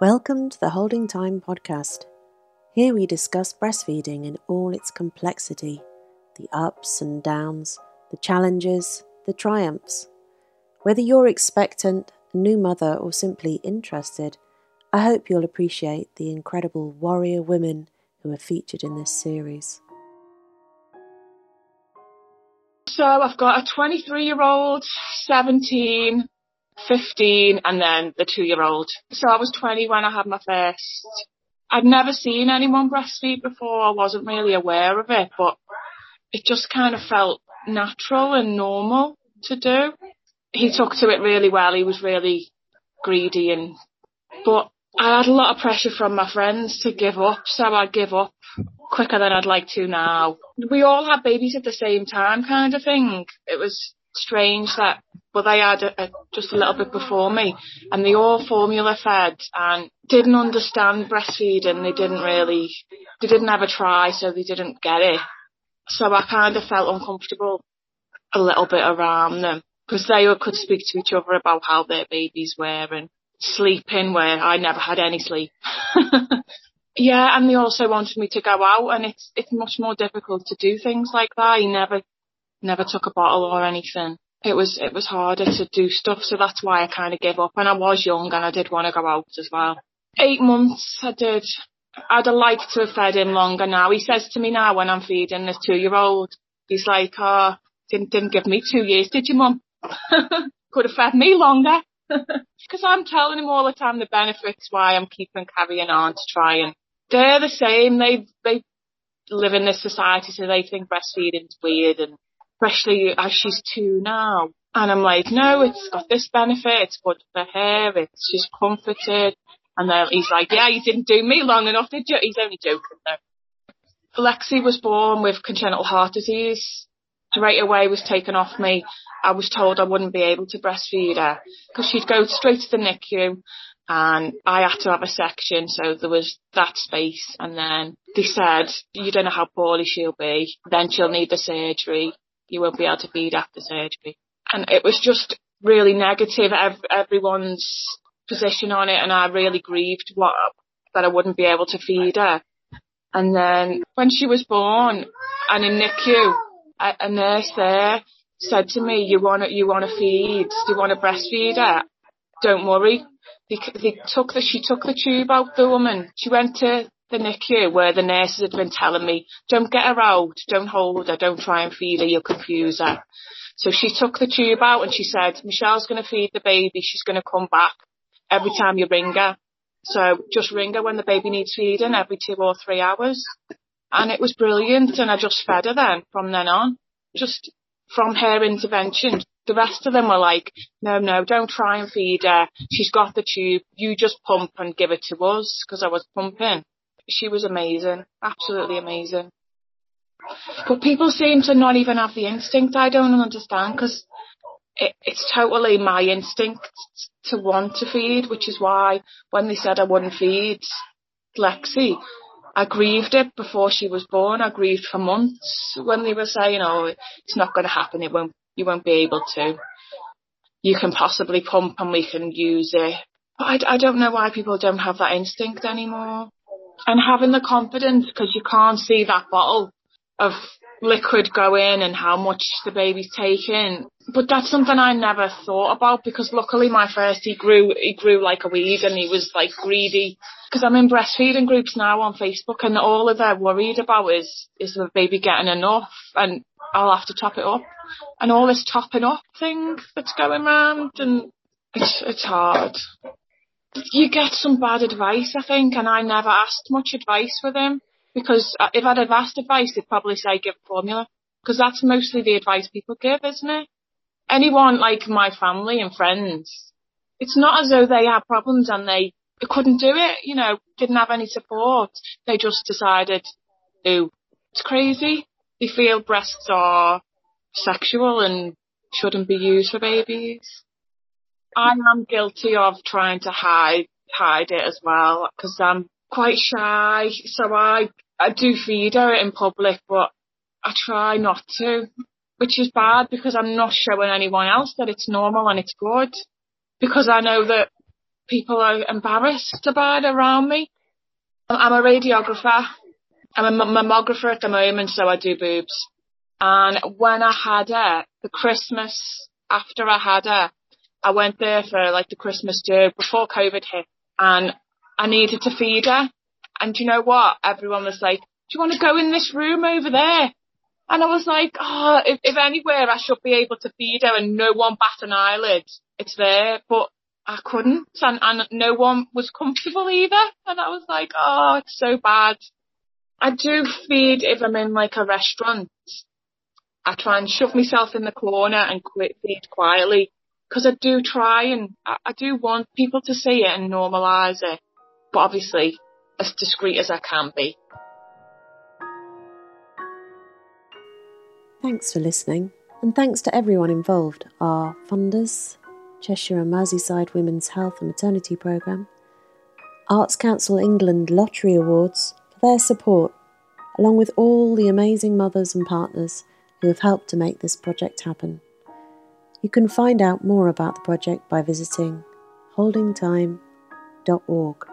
Welcome to the Holding Time podcast. Here we discuss breastfeeding in all its complexity the ups and downs, the challenges, the triumphs. Whether you're expectant, a new mother, or simply interested, I hope you'll appreciate the incredible warrior women who are featured in this series. So I've got a 23 year old, 17, 15, and then the two year old. So I was 20 when I had my first. I'd never seen anyone breastfeed before. I wasn't really aware of it, but it just kind of felt natural and normal to do. He took to it really well. He was really greedy and, but I had a lot of pressure from my friends to give up, so I'd give up quicker than I'd like to now. We all had babies at the same time kind of thing. It was strange that, but they had a, a, just a little bit before me and they all formula fed and didn't understand breastfeeding. They didn't really, they didn't a try, so they didn't get it. So I kind of felt uncomfortable a little bit around them because they could speak to each other about how their babies were and sleeping where I never had any sleep. yeah, and they also wanted me to go out and it's it's much more difficult to do things like that. He never never took a bottle or anything. It was it was harder to do stuff, so that's why I kind of gave up. And I was young and I did want to go out as well. Eight months I did. I'd have liked to have fed him longer now. He says to me now when I'm feeding this two year old, he's like, oh, didn't, didn't give me two years, did you mum? Could have fed me longer. Because I'm telling him all the time the benefits why I'm keeping carrying on to try and they're the same. They, they live in this society so they think breastfeeding's weird and especially as she's two now. And I'm like, no, it's got this benefit, it's good for her, it's she's comforted. And then he's like, yeah, you didn't do me long enough, did you? He's only joking though. Lexi was born with congenital heart disease. Straight away was taken off me. I was told I wouldn't be able to breastfeed her because she'd go straight to the NICU and I had to have a section, so there was that space. And then they said, you don't know how poorly she'll be. Then she'll need the surgery. You won't be able to feed after surgery. And it was just really negative, everyone's position on it. And I really grieved what, that I wouldn't be able to feed her. And then when she was born and in NICU, a, a nurse there said to me, you want you want to feed, do you want to breastfeed her? Don't worry. They, they took the, she took the tube out, the woman. She went to the NICU where the nurses had been telling me, don't get her out, don't hold her, don't try and feed her, you'll confuse her. So she took the tube out and she said, Michelle's going to feed the baby, she's going to come back every time you ring her. So just ring her when the baby needs feeding every two or three hours. And it was brilliant and I just fed her then from then on. Just from her intervention. The rest of them were like, no, no, don't try and feed her. She's got the tube. You just pump and give it to us because I was pumping she was amazing, absolutely amazing. But people seem to not even have the instinct. I don't understand because it, it's totally my instinct to want to feed, which is why when they said I wouldn't feed Lexi, I grieved it before she was born. I grieved for months when they were saying, "Oh, it's not going to happen. It won't. You won't be able to. You can possibly pump and we can use it." But I, I don't know why people don't have that instinct anymore and having the confidence because you can't see that bottle of liquid go in and how much the baby's taking. But that's something I never thought about because luckily my first he grew he grew like a weed and he was like greedy. Because I'm in breastfeeding groups now on Facebook and all of they're worried about is is the baby getting enough and I'll have to top it up. And all this topping up thing that's going around and it's it's hard you get some bad advice, I think, and I never asked much advice with him because uh, if I'd have asked advice, they'd probably say give formula because that's mostly the advice people give, isn't it? Anyone like my family and friends, it's not as though they had problems and they couldn't do it, you know, didn't have any support. They just decided, oh, it's crazy. They feel breasts are sexual and shouldn't be used for babies. I am guilty of trying to hide hide it as well because I'm quite shy. So I I do feed her in public, but I try not to, which is bad because I'm not showing anyone else that it's normal and it's good. Because I know that people are embarrassed about around me. I'm a radiographer. I'm a mammographer at the moment, so I do boobs. And when I had her, the Christmas after I had her, I went there for like the Christmas do before COVID hit and I needed to feed her. And you know what? Everyone was like, do you want to go in this room over there? And I was like, oh, if, if anywhere I should be able to feed her and no one bat an eyelid, it's there. But I couldn't and, and no one was comfortable either. And I was like, oh, it's so bad. I do feed if I'm in like a restaurant. I try and shove myself in the corner and quit feed quietly because I do try and I, I do want people to see it and normalise it. But obviously as discreet as I can be. Thanks for listening, and thanks to everyone involved our funders, Cheshire and Merseyside Women's Health and Maternity Programme, Arts Council England Lottery Awards for their support, along with all the amazing mothers and partners who have helped to make this project happen. You can find out more about the project by visiting holdingtime.org.